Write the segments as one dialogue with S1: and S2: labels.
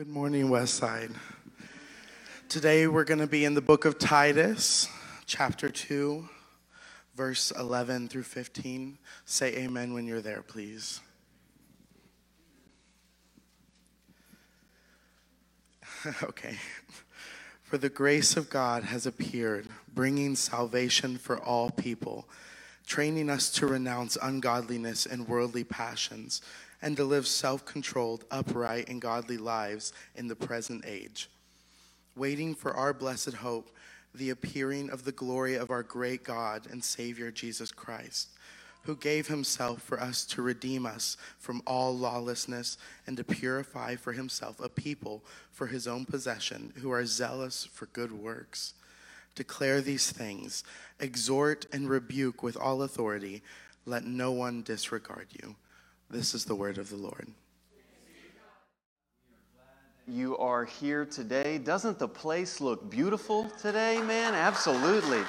S1: Good morning, Westside. Today we're going to be in the book of Titus, chapter 2, verse 11 through 15. Say amen when you're there, please. okay. For the grace of God has appeared, bringing salvation for all people, training us to renounce ungodliness and worldly passions and to live self controlled, upright, and godly lives in the present age, waiting for our blessed hope, the appearing of the glory of our great God and Savior Jesus Christ, who gave himself for us to redeem us from all lawlessness and to purify for himself a people for his own possession who are zealous for good works. Declare these things, exhort and rebuke with all authority. Let no one disregard you. This is the word of the Lord.
S2: You are here today. Doesn't the place look beautiful today, man? Absolutely.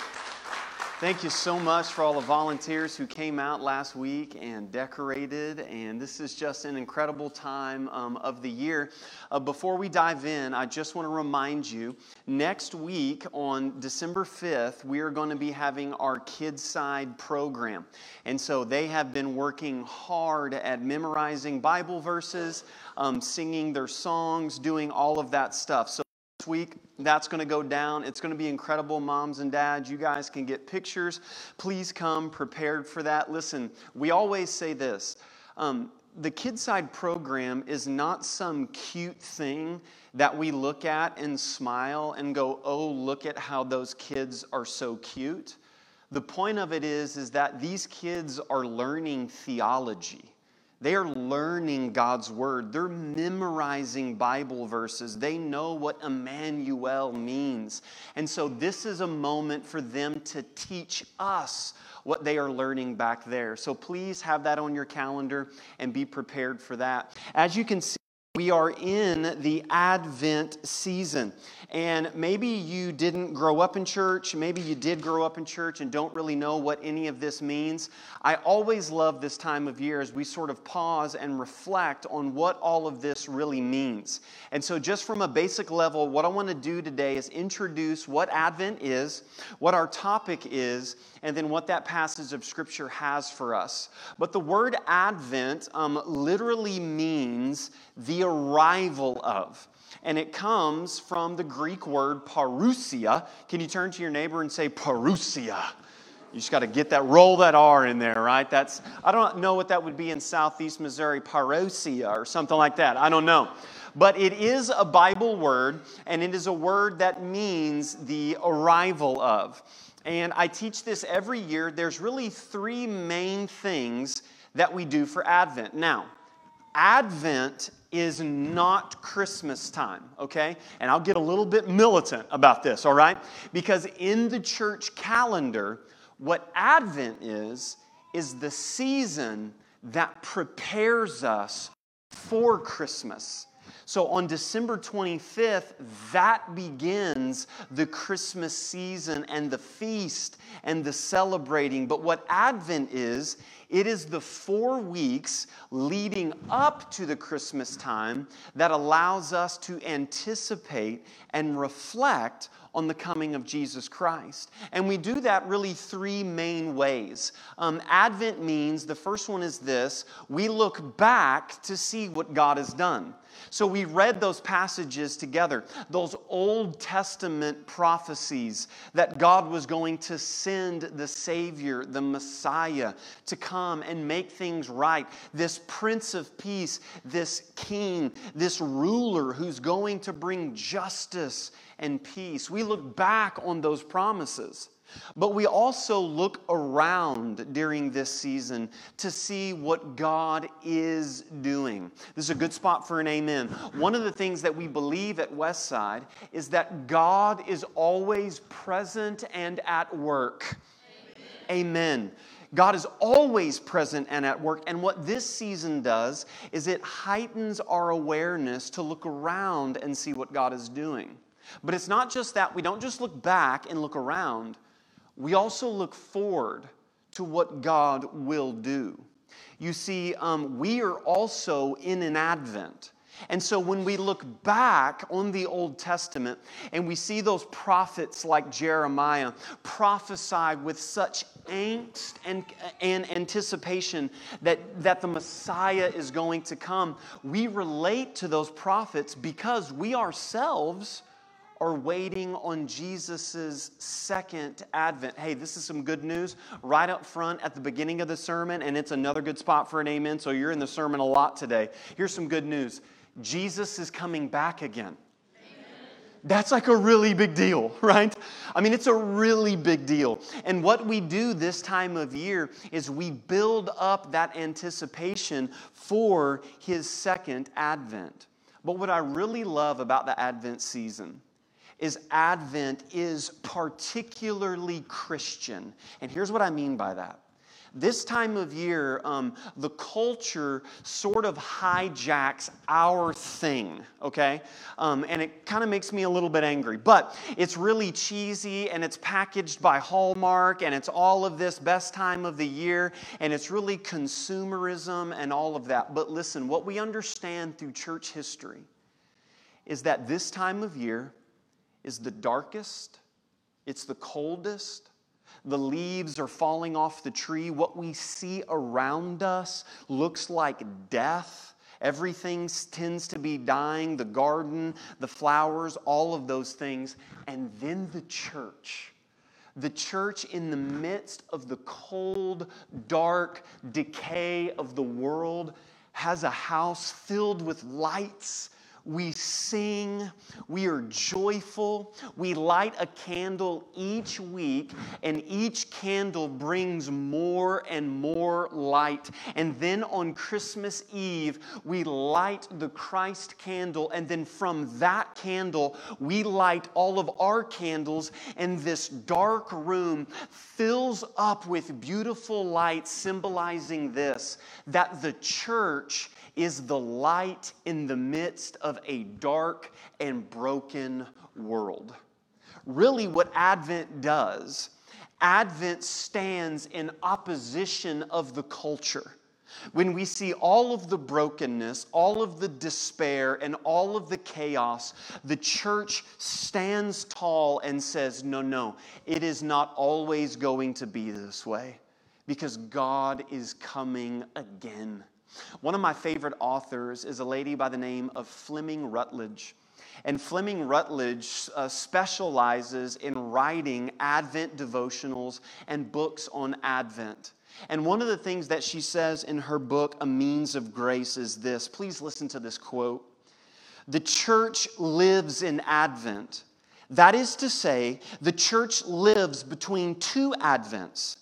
S2: Thank you so much for all the volunteers who came out last week and decorated. And this is just an incredible time um, of the year. Uh, before we dive in, I just want to remind you next week on December 5th, we are going to be having our Kids Side program. And so they have been working hard at memorizing Bible verses, um, singing their songs, doing all of that stuff. So week. That's going to go down. It's going to be incredible, moms and dads. You guys can get pictures. Please come prepared for that. Listen, we always say this um, the Kidside program is not some cute thing that we look at and smile and go, oh, look at how those kids are so cute. The point of it is, is that these kids are learning theology. They are learning God's word. They're memorizing Bible verses. They know what Emmanuel means. And so, this is a moment for them to teach us what they are learning back there. So, please have that on your calendar and be prepared for that. As you can see, we are in the Advent season. And maybe you didn't grow up in church. Maybe you did grow up in church and don't really know what any of this means. I always love this time of year as we sort of pause and reflect on what all of this really means. And so, just from a basic level, what I want to do today is introduce what Advent is, what our topic is, and then what that passage of Scripture has for us. But the word Advent um, literally means the arrival of. And it comes from the Greek word parousia. Can you turn to your neighbor and say parousia? You just got to get that, roll that R in there, right? That's, I don't know what that would be in southeast Missouri, parousia or something like that. I don't know. But it is a Bible word, and it is a word that means the arrival of. And I teach this every year. There's really three main things that we do for Advent. Now, Advent is not Christmas time, okay? And I'll get a little bit militant about this, all right? Because in the church calendar, what Advent is, is the season that prepares us for Christmas. So on December 25th, that begins the Christmas season and the feast and the celebrating. But what Advent is, it is the four weeks leading up to the Christmas time that allows us to anticipate and reflect on the coming of Jesus Christ. And we do that really three main ways. Um, Advent means the first one is this we look back to see what God has done. So we read those passages together, those Old Testament prophecies that God was going to send the Savior, the Messiah, to come and make things right. This Prince of Peace, this King, this ruler who's going to bring justice and peace. We look back on those promises. But we also look around during this season to see what God is doing. This is a good spot for an amen. One of the things that we believe at Westside is that God is always present and at work. Amen. amen. God is always present and at work. And what this season does is it heightens our awareness to look around and see what God is doing. But it's not just that, we don't just look back and look around we also look forward to what God will do. You see, um, we are also in an Advent. And so when we look back on the Old Testament and we see those prophets like Jeremiah prophesy with such angst and, and anticipation that, that the Messiah is going to come, we relate to those prophets because we ourselves are waiting on Jesus' second advent. Hey, this is some good news right up front at the beginning of the sermon, and it's another good spot for an amen. So you're in the sermon a lot today. Here's some good news Jesus is coming back again. That's like a really big deal, right? I mean, it's a really big deal. And what we do this time of year is we build up that anticipation for his second advent. But what I really love about the Advent season is Advent is particularly Christian. And here's what I mean by that. This time of year, um, the culture sort of hijacks our thing, okay? Um, and it kind of makes me a little bit angry. But it's really cheesy and it's packaged by Hallmark and it's all of this best time of the year and it's really consumerism and all of that. But listen, what we understand through church history is that this time of year, is the darkest, it's the coldest. The leaves are falling off the tree. What we see around us looks like death. Everything tends to be dying the garden, the flowers, all of those things. And then the church. The church, in the midst of the cold, dark decay of the world, has a house filled with lights we sing, we are joyful, we light a candle each week, and each candle brings more and more light. And then on Christmas Eve, we light the Christ candle, and then from that candle, we light all of our candles, and this dark room fills up with beautiful light, symbolizing this that the church is the light in the midst of a dark and broken world. Really, what Advent does, Advent stands in opposition of the culture. When we see all of the brokenness, all of the despair, and all of the chaos, the church stands tall and says, No, no, it is not always going to be this way because God is coming again. One of my favorite authors is a lady by the name of Fleming Rutledge. And Fleming Rutledge uh, specializes in writing Advent devotionals and books on Advent. And one of the things that she says in her book, A Means of Grace, is this. Please listen to this quote The church lives in Advent. That is to say, the church lives between two Advents.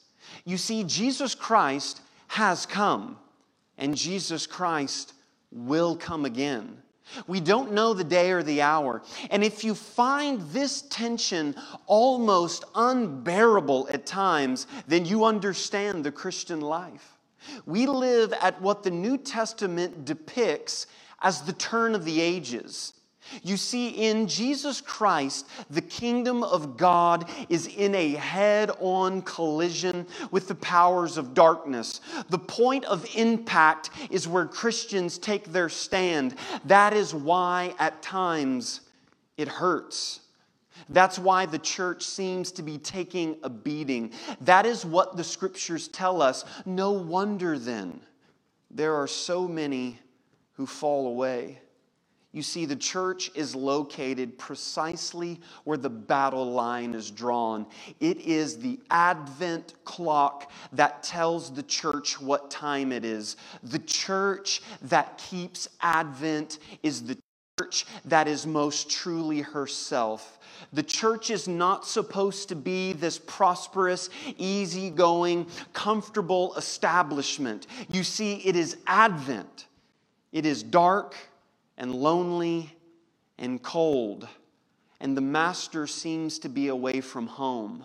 S2: You see, Jesus Christ has come and Jesus Christ will come again. We don't know the day or the hour. And if you find this tension almost unbearable at times, then you understand the Christian life. We live at what the New Testament depicts as the turn of the ages. You see, in Jesus Christ, the kingdom of God is in a head on collision with the powers of darkness. The point of impact is where Christians take their stand. That is why, at times, it hurts. That's why the church seems to be taking a beating. That is what the scriptures tell us. No wonder then there are so many who fall away. You see, the church is located precisely where the battle line is drawn. It is the Advent clock that tells the church what time it is. The church that keeps Advent is the church that is most truly herself. The church is not supposed to be this prosperous, easygoing, comfortable establishment. You see, it is Advent. It is dark and lonely and cold, and the master seems to be away from home.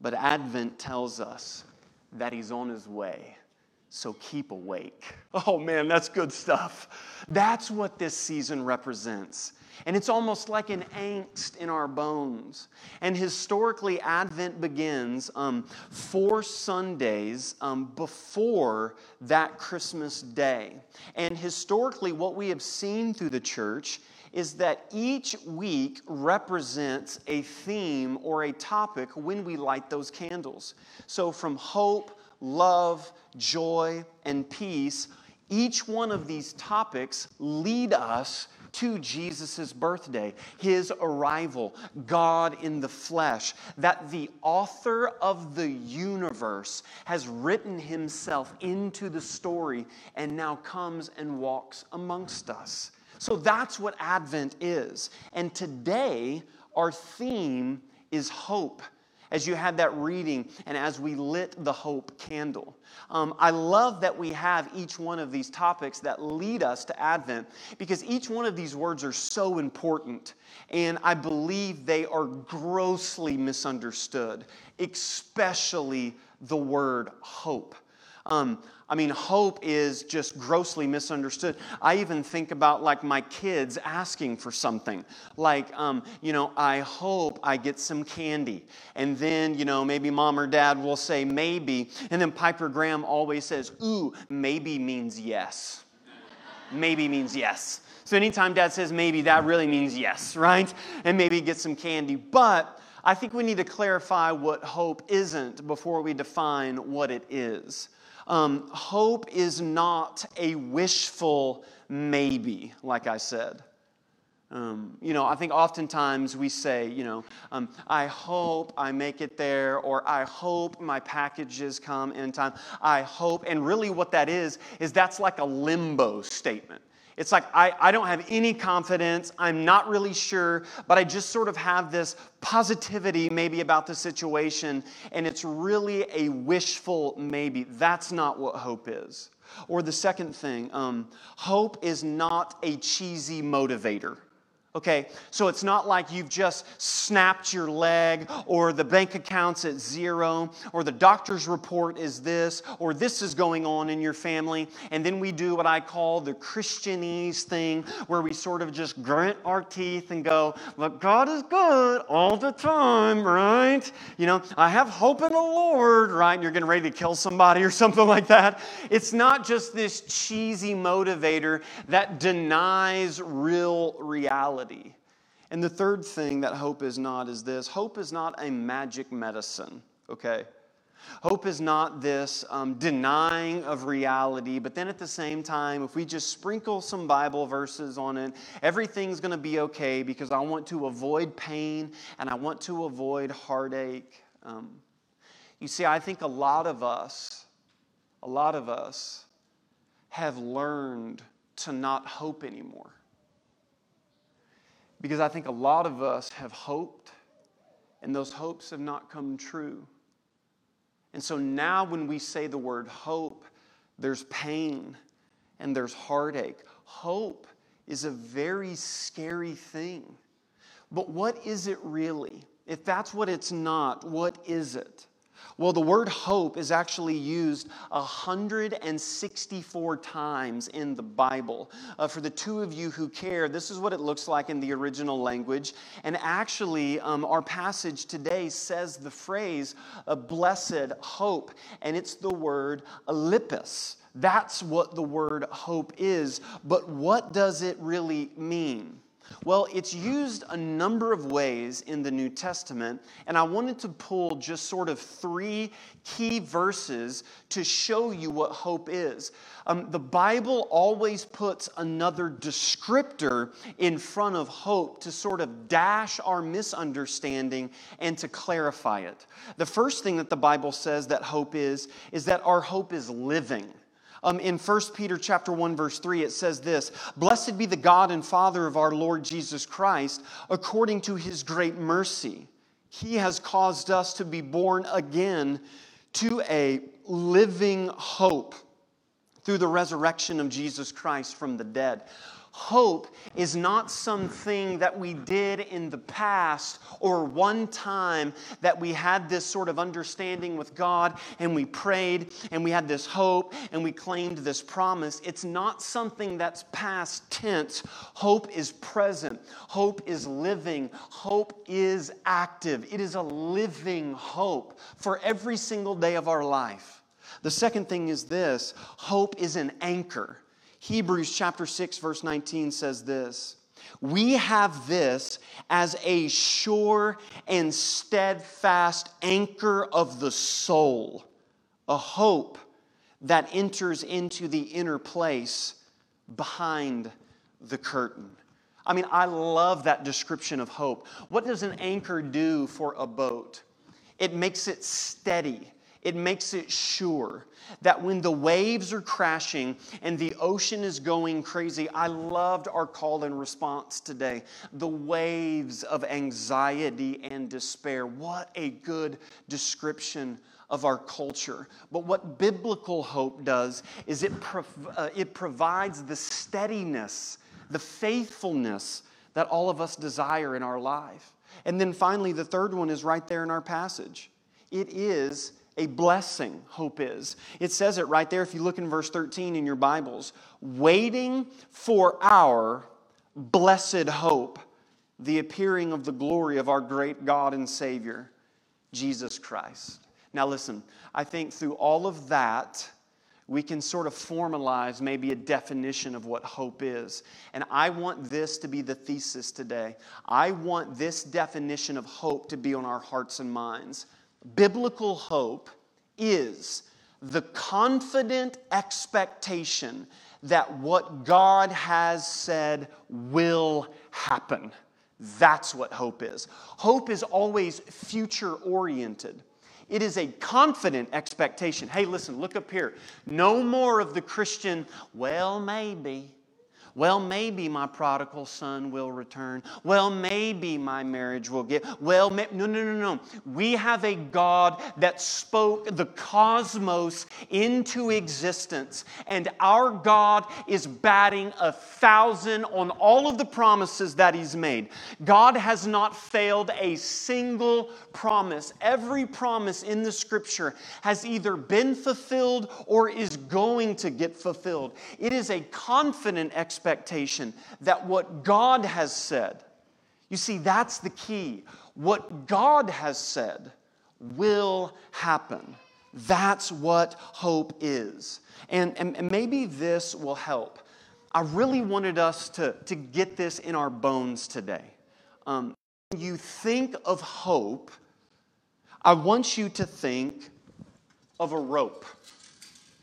S2: But Advent tells us that he's on his way. so keep awake. Oh man, that's good stuff. That's what this season represents. And it's almost like an angst in our bones. And historically, Advent begins um, four Sundays um, before that Christmas day. And historically, what we have seen through the church is that each week represents a theme or a topic when we light those candles. So, from hope, love, joy, and peace, each one of these topics lead us to Jesus' birthday, his arrival, God in the flesh, that the author of the universe has written himself into the story and now comes and walks amongst us. So that's what Advent is. And today, our theme is hope as you had that reading and as we lit the hope candle. Um, I love that we have each one of these topics that lead us to Advent because each one of these words are so important. And I believe they are grossly misunderstood, especially the word hope. Um, I mean, hope is just grossly misunderstood. I even think about like my kids asking for something. Like, um, you know, I hope I get some candy. And then, you know, maybe mom or dad will say maybe. And then Piper Graham always says, ooh, maybe means yes. maybe means yes. So anytime dad says maybe, that really means yes, right? And maybe get some candy. But I think we need to clarify what hope isn't before we define what it is. Um, hope is not a wishful maybe, like I said. Um, you know, I think oftentimes we say, you know, um, I hope I make it there, or I hope my packages come in time. I hope. And really, what that is, is that's like a limbo statement. It's like I, I don't have any confidence. I'm not really sure, but I just sort of have this positivity maybe about the situation, and it's really a wishful maybe. That's not what hope is. Or the second thing, um, hope is not a cheesy motivator. Okay, so it's not like you've just snapped your leg, or the bank account's at zero, or the doctor's report is this, or this is going on in your family. And then we do what I call the Christianese thing, where we sort of just grit our teeth and go, Look, God is good all the time, right? You know, I have hope in the Lord, right? And you're getting ready to kill somebody or something like that. It's not just this cheesy motivator that denies real reality reality. And the third thing that hope is not is this hope is not a magic medicine, okay? Hope is not this um, denying of reality, but then at the same time, if we just sprinkle some Bible verses on it, everything's going to be okay because I want to avoid pain and I want to avoid heartache. Um, you see, I think a lot of us, a lot of us have learned to not hope anymore. Because I think a lot of us have hoped, and those hopes have not come true. And so now, when we say the word hope, there's pain and there's heartache. Hope is a very scary thing. But what is it really? If that's what it's not, what is it? Well, the word hope is actually used 164 times in the Bible. Uh, for the two of you who care, this is what it looks like in the original language. And actually, um, our passage today says the phrase a blessed hope, and it's the word "elpis." That's what the word hope is. But what does it really mean? Well, it's used a number of ways in the New Testament, and I wanted to pull just sort of three key verses to show you what hope is. Um, the Bible always puts another descriptor in front of hope to sort of dash our misunderstanding and to clarify it. The first thing that the Bible says that hope is, is that our hope is living. Um, in 1 Peter chapter 1, verse 3, it says this Blessed be the God and Father of our Lord Jesus Christ, according to his great mercy. He has caused us to be born again to a living hope through the resurrection of Jesus Christ from the dead. Hope is not something that we did in the past or one time that we had this sort of understanding with God and we prayed and we had this hope and we claimed this promise. It's not something that's past tense. Hope is present, hope is living, hope is active. It is a living hope for every single day of our life. The second thing is this hope is an anchor. Hebrews chapter 6 verse 19 says this, we have this as a sure and steadfast anchor of the soul, a hope that enters into the inner place behind the curtain. I mean, I love that description of hope. What does an anchor do for a boat? It makes it steady it makes it sure that when the waves are crashing and the ocean is going crazy, I loved our call and response today. The waves of anxiety and despair. What a good description of our culture. But what biblical hope does is it, prov- uh, it provides the steadiness, the faithfulness that all of us desire in our life. And then finally, the third one is right there in our passage. It is a blessing, hope is. It says it right there if you look in verse 13 in your Bibles waiting for our blessed hope, the appearing of the glory of our great God and Savior, Jesus Christ. Now, listen, I think through all of that, we can sort of formalize maybe a definition of what hope is. And I want this to be the thesis today. I want this definition of hope to be on our hearts and minds. Biblical hope is the confident expectation that what God has said will happen. That's what hope is. Hope is always future oriented. It is a confident expectation. Hey, listen, look up here. No more of the Christian, well, maybe. Well, maybe my prodigal son will return. Well, maybe my marriage will get. Well, may, no, no, no, no. We have a God that spoke the cosmos into existence, and our God is batting a thousand on all of the promises that He's made. God has not failed a single promise. Every promise in the scripture has either been fulfilled or is going to get fulfilled. It is a confident expectation expectation that what God has said, you see, that's the key. What God has said will happen. That's what hope is. And, and, and, maybe this will help. I really wanted us to, to get this in our bones today. Um, when you think of hope, I want you to think of a rope.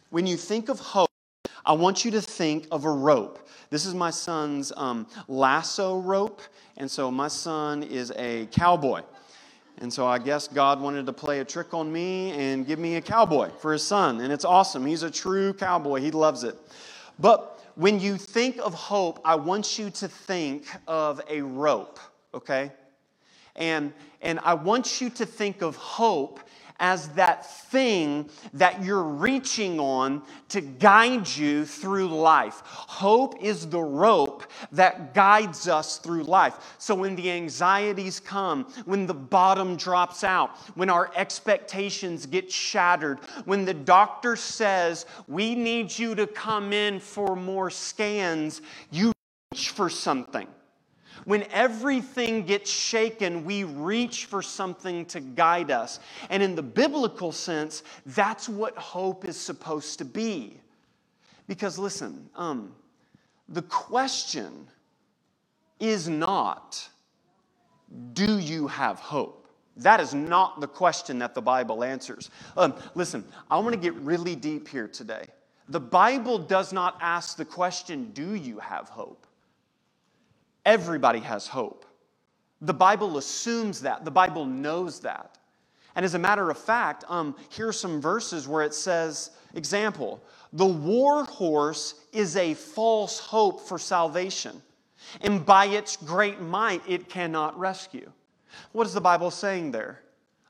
S2: When you think of hope, I want you to think of a rope. This is my son's um, lasso rope, and so my son is a cowboy. And so I guess God wanted to play a trick on me and give me a cowboy for his son. And it's awesome. He's a true cowboy, he loves it. But when you think of hope, I want you to think of a rope, okay? And, and I want you to think of hope as that thing that you're reaching on to guide you through life. Hope is the rope that guides us through life. So when the anxieties come, when the bottom drops out, when our expectations get shattered, when the doctor says, We need you to come in for more scans, you reach for something. When everything gets shaken, we reach for something to guide us. And in the biblical sense, that's what hope is supposed to be. Because listen, um, the question is not, do you have hope? That is not the question that the Bible answers. Um, listen, I want to get really deep here today. The Bible does not ask the question, do you have hope? Everybody has hope. The Bible assumes that, the Bible knows that. And as a matter of fact, um, here are some verses where it says, example, the war horse is a false hope for salvation, and by its great might it cannot rescue. What is the Bible saying there?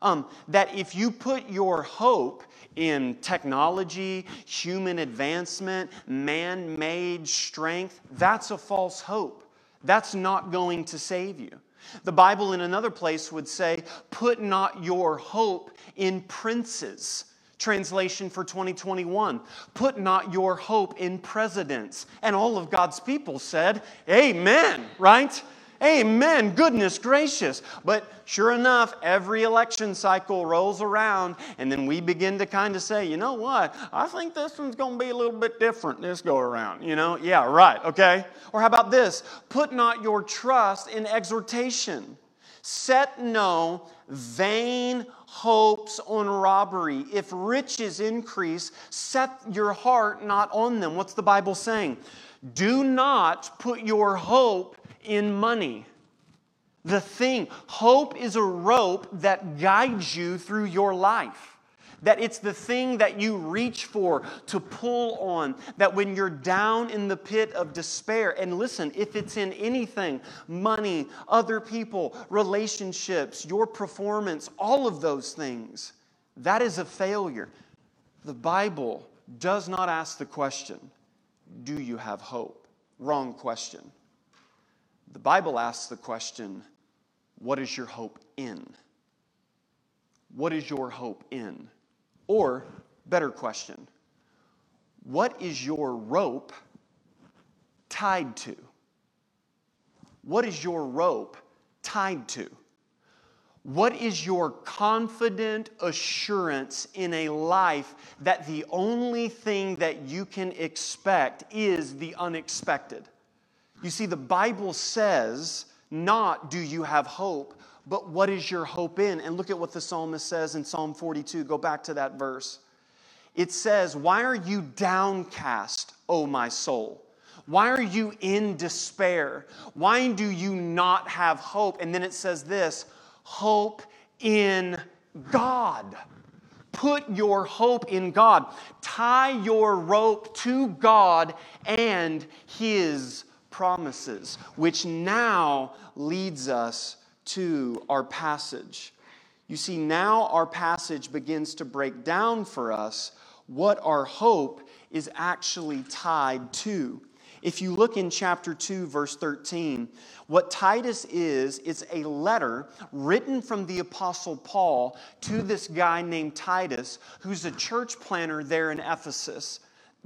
S2: Um, that if you put your hope in technology, human advancement, man made strength, that's a false hope. That's not going to save you. The Bible, in another place, would say, Put not your hope in princes. Translation for 2021 Put not your hope in presidents. And all of God's people said, Amen, right? Amen. Goodness gracious. But sure enough, every election cycle rolls around, and then we begin to kind of say, you know what? I think this one's going to be a little bit different this go around. You know? Yeah, right. Okay. Or how about this? Put not your trust in exhortation. Set no vain hopes on robbery. If riches increase, set your heart not on them. What's the Bible saying? Do not put your hope in money. The thing, hope is a rope that guides you through your life. That it's the thing that you reach for to pull on. That when you're down in the pit of despair, and listen, if it's in anything money, other people, relationships, your performance, all of those things that is a failure. The Bible does not ask the question, Do you have hope? Wrong question. The Bible asks the question what is your hope in? What is your hope in? Or, better question, what is your rope tied to? What is your rope tied to? What is your confident assurance in a life that the only thing that you can expect is the unexpected? You see, the Bible says, not do you have hope, but what is your hope in? And look at what the psalmist says in Psalm 42. Go back to that verse. It says, Why are you downcast, O my soul? Why are you in despair? Why do you not have hope? And then it says this hope in God. Put your hope in God. Tie your rope to God and His promises, which now leads us to our passage. You see, now our passage begins to break down for us what our hope is actually tied to. If you look in chapter 2, verse 13, what Titus is, it's a letter written from the Apostle Paul to this guy named Titus, who's a church planner there in Ephesus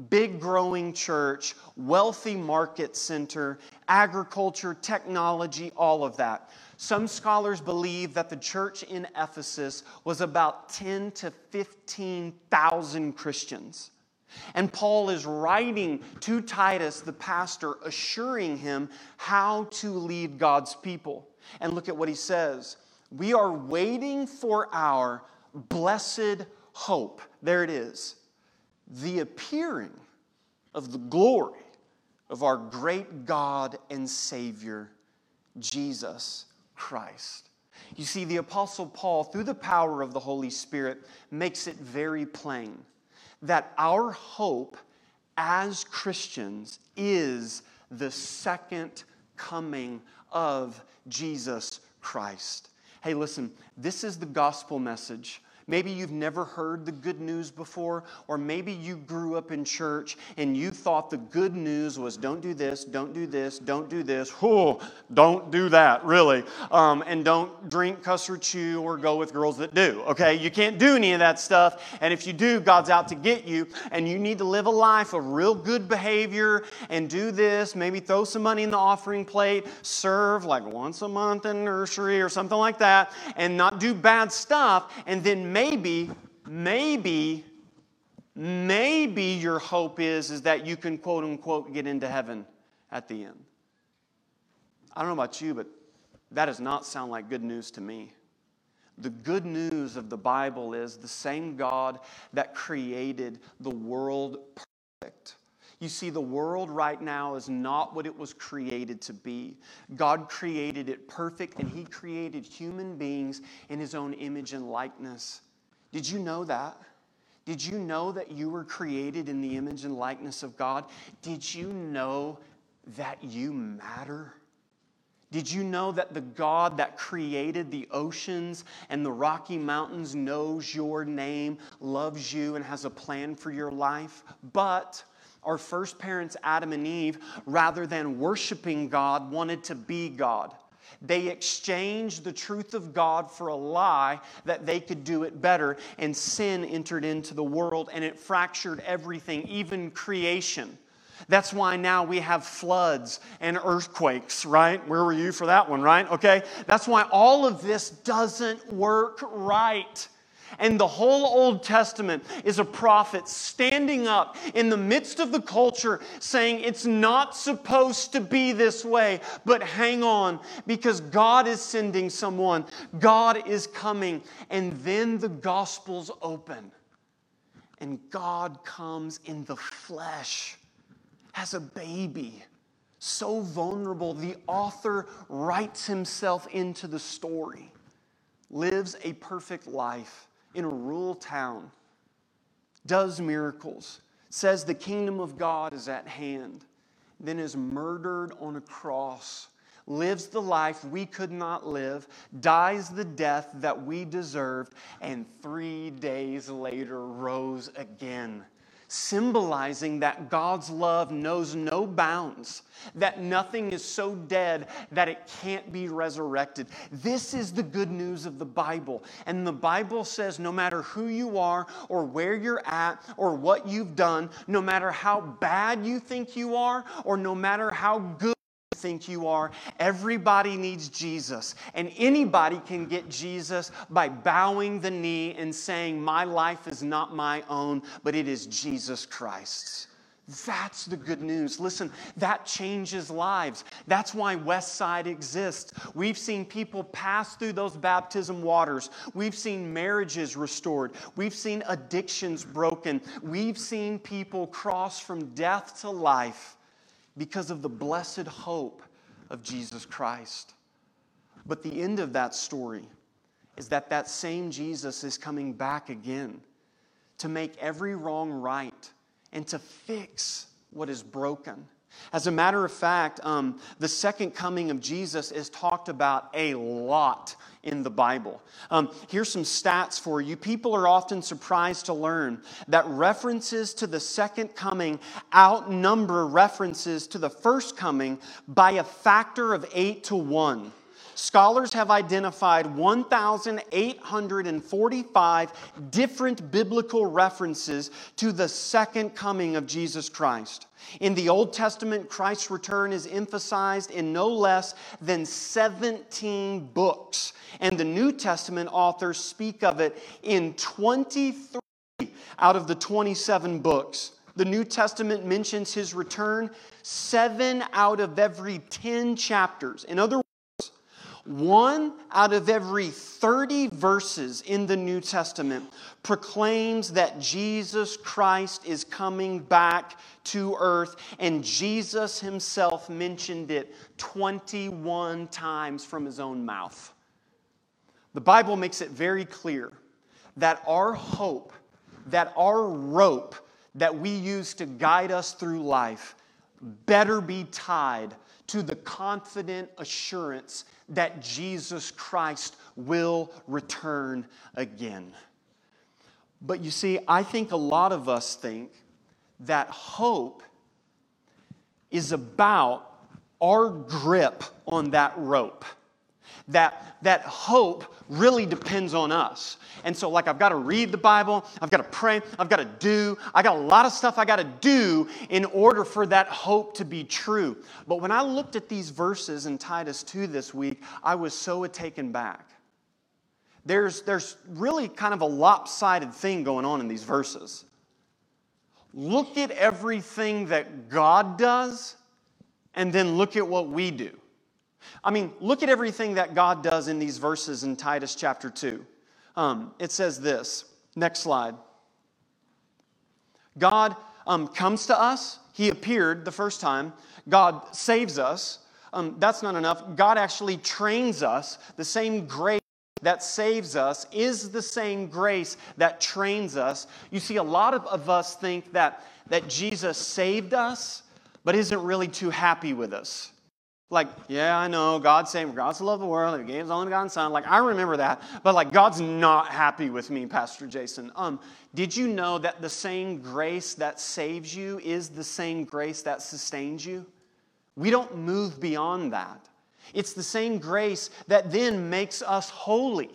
S2: big growing church, wealthy market center, agriculture, technology, all of that. Some scholars believe that the church in Ephesus was about 10 to 15,000 Christians. And Paul is writing to Titus, the pastor, assuring him how to lead God's people. And look at what he says We are waiting for our blessed hope. There it is the appearing of the glory of our great God and Savior, Jesus Christ. You see, the Apostle Paul, through the power of the Holy Spirit, makes it very plain that our hope as Christians is the second coming of Jesus Christ. Hey, listen, this is the gospel message Maybe you've never heard the good news before, or maybe you grew up in church and you thought the good news was don't do this, don't do this, don't do this, oh, don't do that, really, um, and don't drink, cuss, or chew, or go with girls that do, okay? You can't do any of that stuff, and if you do, God's out to get you, and you need to live a life of real good behavior and do this, maybe throw some money in the offering plate, serve like once a month in nursery or something like that, and not do bad stuff, and then maybe, maybe, maybe your hope is, is that you can quote unquote get into heaven at the end. I don't know about you, but that does not sound like good news to me. The good news of the Bible is the same God that created the world perfect. You see, the world right now is not what it was created to be. God created it perfect, and He created human beings in His own image and likeness. Did you know that? Did you know that you were created in the image and likeness of God? Did you know that you matter? Did you know that the God that created the oceans and the Rocky Mountains knows your name, loves you, and has a plan for your life? But our first parents, Adam and Eve, rather than worshiping God, wanted to be God. They exchanged the truth of God for a lie that they could do it better, and sin entered into the world and it fractured everything, even creation. That's why now we have floods and earthquakes, right? Where were you for that one, right? Okay. That's why all of this doesn't work right. And the whole Old Testament is a prophet standing up in the midst of the culture saying it's not supposed to be this way, but hang on because God is sending someone, God is coming. And then the Gospels open, and God comes in the flesh as a baby, so vulnerable. The author writes himself into the story, lives a perfect life in a rural town, does miracles, says the kingdom of God is at hand, then is murdered on a cross lives the life we could not live, dies the death that we deserved, and three days later rose again symbolizing that God's love knows no bounds, that nothing is so dead that it can't be resurrected. This is the good news of the Bible. And the Bible says no matter who you are, or where you're at, or what you've done, no matter how bad you think you are, or no matter how good think you are. Everybody needs Jesus. And anybody can get Jesus by bowing the knee and saying, My life is not my own, but it is Jesus Christ's. That's the good news. Listen, that changes lives. That's why Westside exists. We've seen people pass through those baptism waters. We've seen marriages restored. We've seen addictions broken. We've seen people cross from death to life because of the blessed hope of Jesus Christ. But the end of that story is that that same Jesus is coming back again to make every wrong right and to fix what is broken. As a matter of fact, um, the second coming of Jesus is talked about a lot in the Bible. Um, here's some stats for you. People are often surprised to learn that references to the second coming outnumber references to the first coming by a factor of eight to one scholars have identified 1,845 different biblical references to the second coming of Jesus Christ. In the Old Testament, Christ's return is emphasized in no less than 17 books, and the New Testament authors speak of it in 23 out of the 27 books. The New Testament mentions his return seven out of every 10 chapters. In other one out of every 30 verses in the New Testament proclaims that Jesus Christ is coming back to earth, and Jesus himself mentioned it 21 times from his own mouth. The Bible makes it very clear that our hope, that our rope that we use to guide us through life, better be tied to the confident assurance that Jesus Christ will return again. But you see, I think a lot of us think that hope is about our grip on that rope that, that hope really depends on us. And so, like, I've got to read the Bible, I've got to pray, I've got to do, I got a lot of stuff I got to do in order for that hope to be true. But when I looked at these verses in Titus 2 this week, I was so taken back. There's, there's really kind of a lopsided thing going on in these verses. Look at everything that God does, and then look at what we do. I mean, look at everything that God does in these verses in Titus chapter 2. Um, it says this. Next slide. God um, comes to us. He appeared the first time. God saves us. Um, that's not enough. God actually trains us. The same grace that saves us is the same grace that trains us. You see, a lot of, of us think that, that Jesus saved us, but isn't really too happy with us. Like, yeah, I know, God's saying, God's the love of the world, He gave His only begotten Son. Like, I remember that. But, like, God's not happy with me, Pastor Jason. Um, did you know that the same grace that saves you is the same grace that sustains you? We don't move beyond that. It's the same grace that then makes us holy.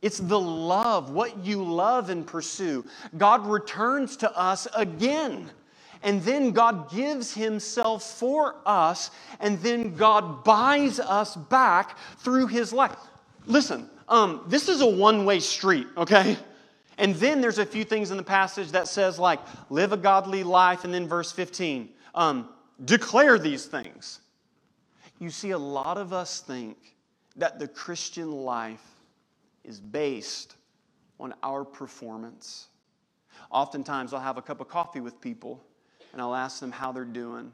S2: It's the love, what you love and pursue. God returns to us again. And then God gives Himself for us, and then God buys us back through His life. Listen, um, this is a one way street, okay? And then there's a few things in the passage that says, like, live a godly life, and then verse 15, um, declare these things. You see, a lot of us think that the Christian life is based on our performance. Oftentimes, I'll have a cup of coffee with people and I'll ask them how they're doing.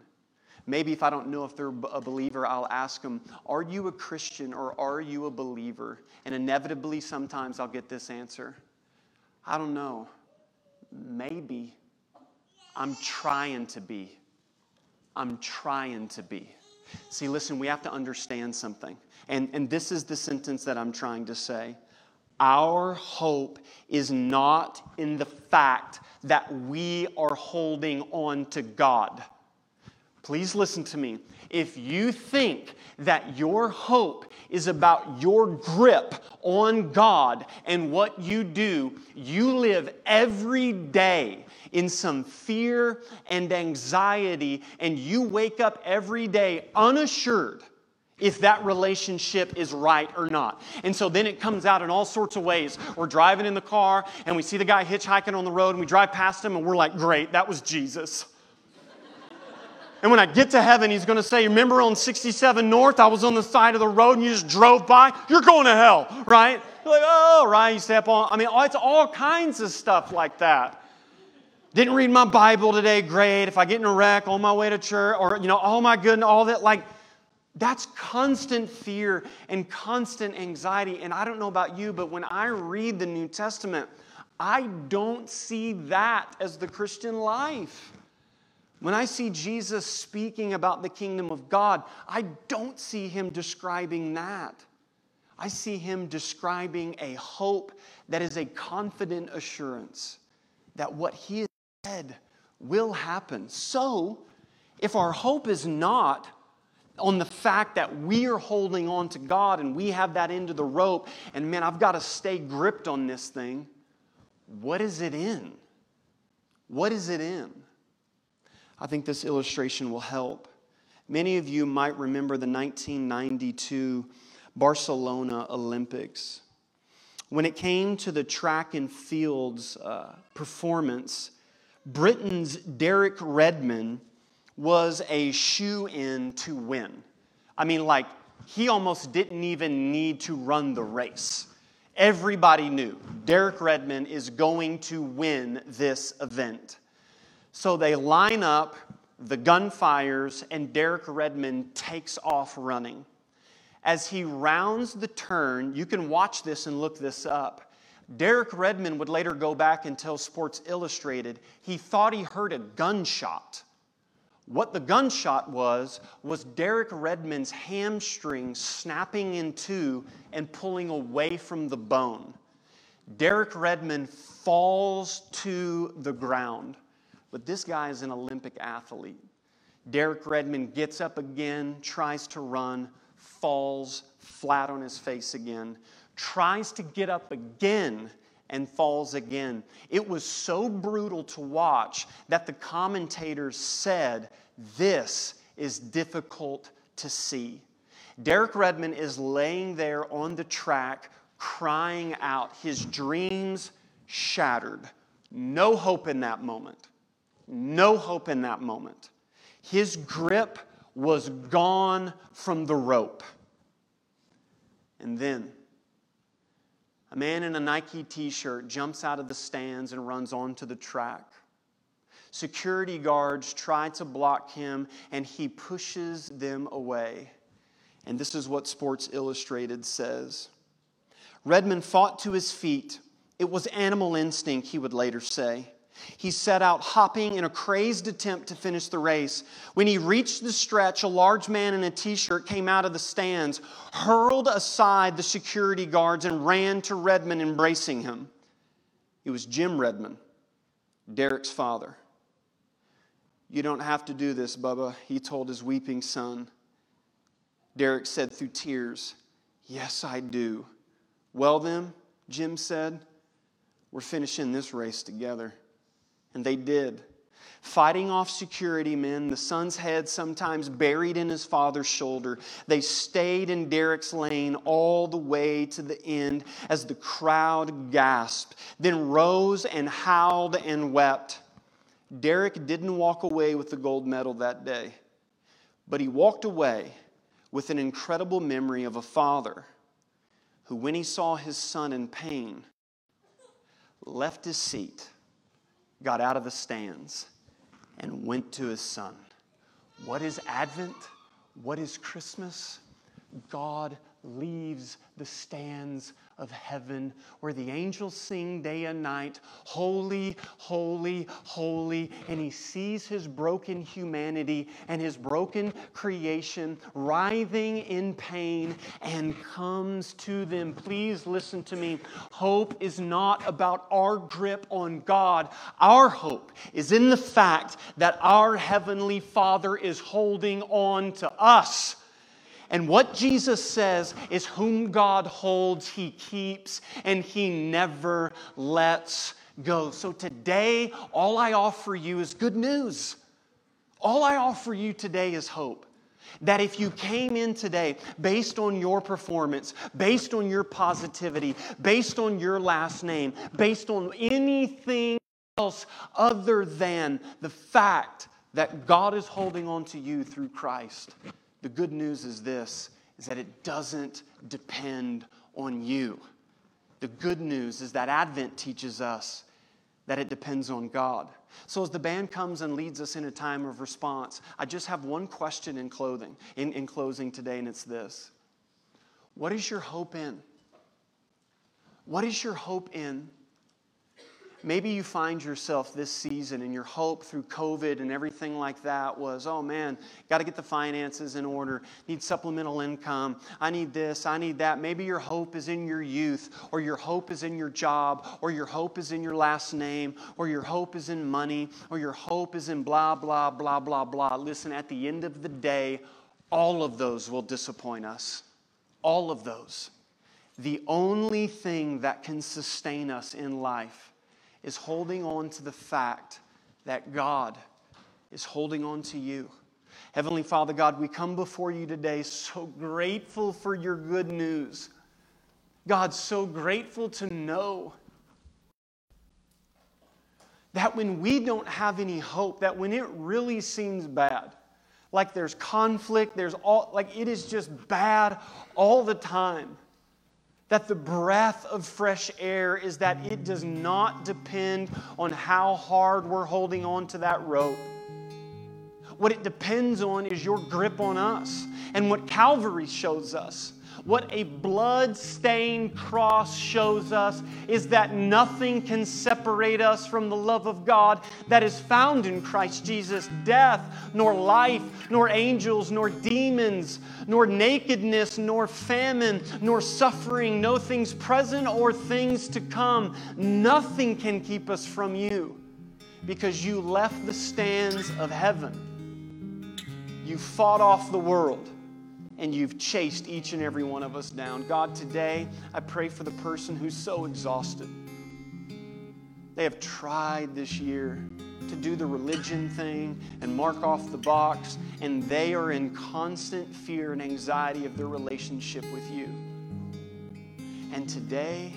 S2: Maybe if I don't know if they're a believer, I'll ask them, Are you a Christian or are you a believer? And inevitably, sometimes I'll get this answer I don't know. Maybe. I'm trying to be. I'm trying to be. See, listen, we have to understand something. And, and this is the sentence that I'm trying to say. Our hope is not in the fact that we are holding on to God. Please listen to me. If you think that your hope is about your grip on God and what you do, you live every day in some fear and anxiety, and you wake up every day unassured if that relationship is right or not. And so then it comes out in all sorts of ways. We're driving in the car and we see the guy hitchhiking on the road and we drive past him and we're like, great, that was Jesus. and when I get to heaven, he's going to say, Remember on 67 North, I was on the side of the road and you just drove by? You're going to hell, right? You're like, oh, right, you step on. I mean, it's all kinds of stuff like that. Didn't read my Bible today, great. If I get in a wreck on my way to church, or, you know, oh my goodness, all that, like, that's constant fear and constant anxiety. And I don't know about you, but when I read the New Testament, I don't see that as the Christian life. When I see Jesus speaking about the kingdom of God, I don't see him describing that. I see him describing a hope that is a confident assurance that what he has said will happen. So, if our hope is not on the fact that we are holding on to God and we have that end of the rope, and man, I've got to stay gripped on this thing. What is it in? What is it in? I think this illustration will help. Many of you might remember the 1992 Barcelona Olympics. When it came to the track and fields uh, performance, Britain's Derek Redmond was a shoe in to win. I mean, like, he almost didn't even need to run the race. Everybody knew Derek Redmond is going to win this event. So they line up, the gun fires, and Derek Redmond takes off running. As he rounds the turn, you can watch this and look this up. Derek Redmond would later go back and tell Sports Illustrated he thought he heard a gunshot. What the gunshot was, was Derek Redmond's hamstring snapping in two and pulling away from the bone. Derek Redmond falls to the ground. But this guy is an Olympic athlete. Derek Redmond gets up again, tries to run, falls flat on his face again, tries to get up again and falls again. It was so brutal to watch that the commentators said, This is difficult to see. Derek Redmond is laying there on the track, crying out, his dreams shattered. No hope in that moment. No hope in that moment. His grip was gone from the rope. And then, a man in a Nike t shirt jumps out of the stands and runs onto the track. Security guards try to block him, and he pushes them away. And this is what Sports Illustrated says Redmond fought to his feet. It was animal instinct, he would later say. He set out hopping in a crazed attempt to finish the race. When he reached the stretch, a large man in a t shirt came out of the stands, hurled aside the security guards, and ran to Redmond, embracing him. It was Jim Redmond, Derek's father. You don't have to do this, Bubba, he told his weeping son. Derek said through tears, Yes, I do. Well, then, Jim said, We're finishing this race together. And they did. Fighting off security men, the son's head sometimes buried in his father's shoulder. They stayed in Derek's lane all the way to the end as the crowd gasped, then rose and howled and wept. Derek didn't walk away with the gold medal that day, but he walked away with an incredible memory of a father who, when he saw his son in pain, left his seat, got out of the stands, and went to his son. What is Advent? What is Christmas? God leaves the stands of heaven where the angels sing day and night, Holy, holy, holy. And he sees his broken humanity and his broken creation writhing in pain and comes to them. Please listen to me. Hope is not about our grip on God, our hope is in the fact that our Heavenly Father is holding on to us. And what Jesus says is, Whom God holds, He keeps, and He never lets go. So today, all I offer you is good news. All I offer you today is hope. That if you came in today based on your performance, based on your positivity, based on your last name, based on anything else other than the fact that God is holding on to you through Christ, the good news is this is that it doesn't depend on you. The good news is that Advent teaches us that it depends on God. So as the band comes and leads us in a time of response, I just have one question in clothing, in, in closing today, and it's this. What is your hope in? What is your hope in Maybe you find yourself this season and your hope through COVID and everything like that was, oh man, got to get the finances in order, need supplemental income, I need this, I need that. Maybe your hope is in your youth, or your hope is in your job, or your hope is in your last name, or your hope is in money, or your hope is in blah, blah, blah, blah, blah. Listen, at the end of the day, all of those will disappoint us. All of those. The only thing that can sustain us in life is holding on to the fact that God is holding on to you. Heavenly Father God, we come before you today so grateful for your good news. God, so grateful to know that when we don't have any hope, that when it really seems bad, like there's conflict, there's all, like it is just bad all the time that the breath of fresh air is that it does not depend on how hard we're holding on to that rope. What it depends on is your grip on us. And what Calvary shows us what a blood-stained cross shows us is that nothing can separate us from the love of God that is found in Christ Jesus. Death, nor life, nor angels, nor demons, nor nakedness, nor famine, nor suffering, no things present or things to come. Nothing can keep us from you because you left the stands of heaven. You fought off the world and you've chased each and every one of us down. God, today I pray for the person who's so exhausted. They have tried this year to do the religion thing and mark off the box, and they are in constant fear and anxiety of their relationship with you. And today,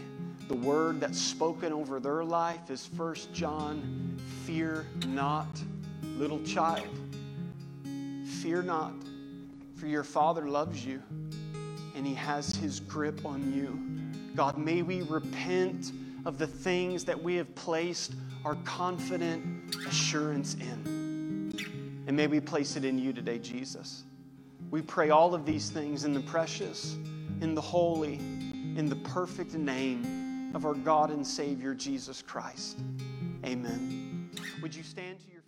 S2: the word that's spoken over their life is 1 John fear not, little child. Fear not for your Father loves you and He has His grip on you. God, may we repent of the things that we have placed our confident assurance in. And may we place it in you today, Jesus. We pray all of these things in the precious, in the holy, in the perfect name of our God and Savior, Jesus Christ. Amen. Would you stand to your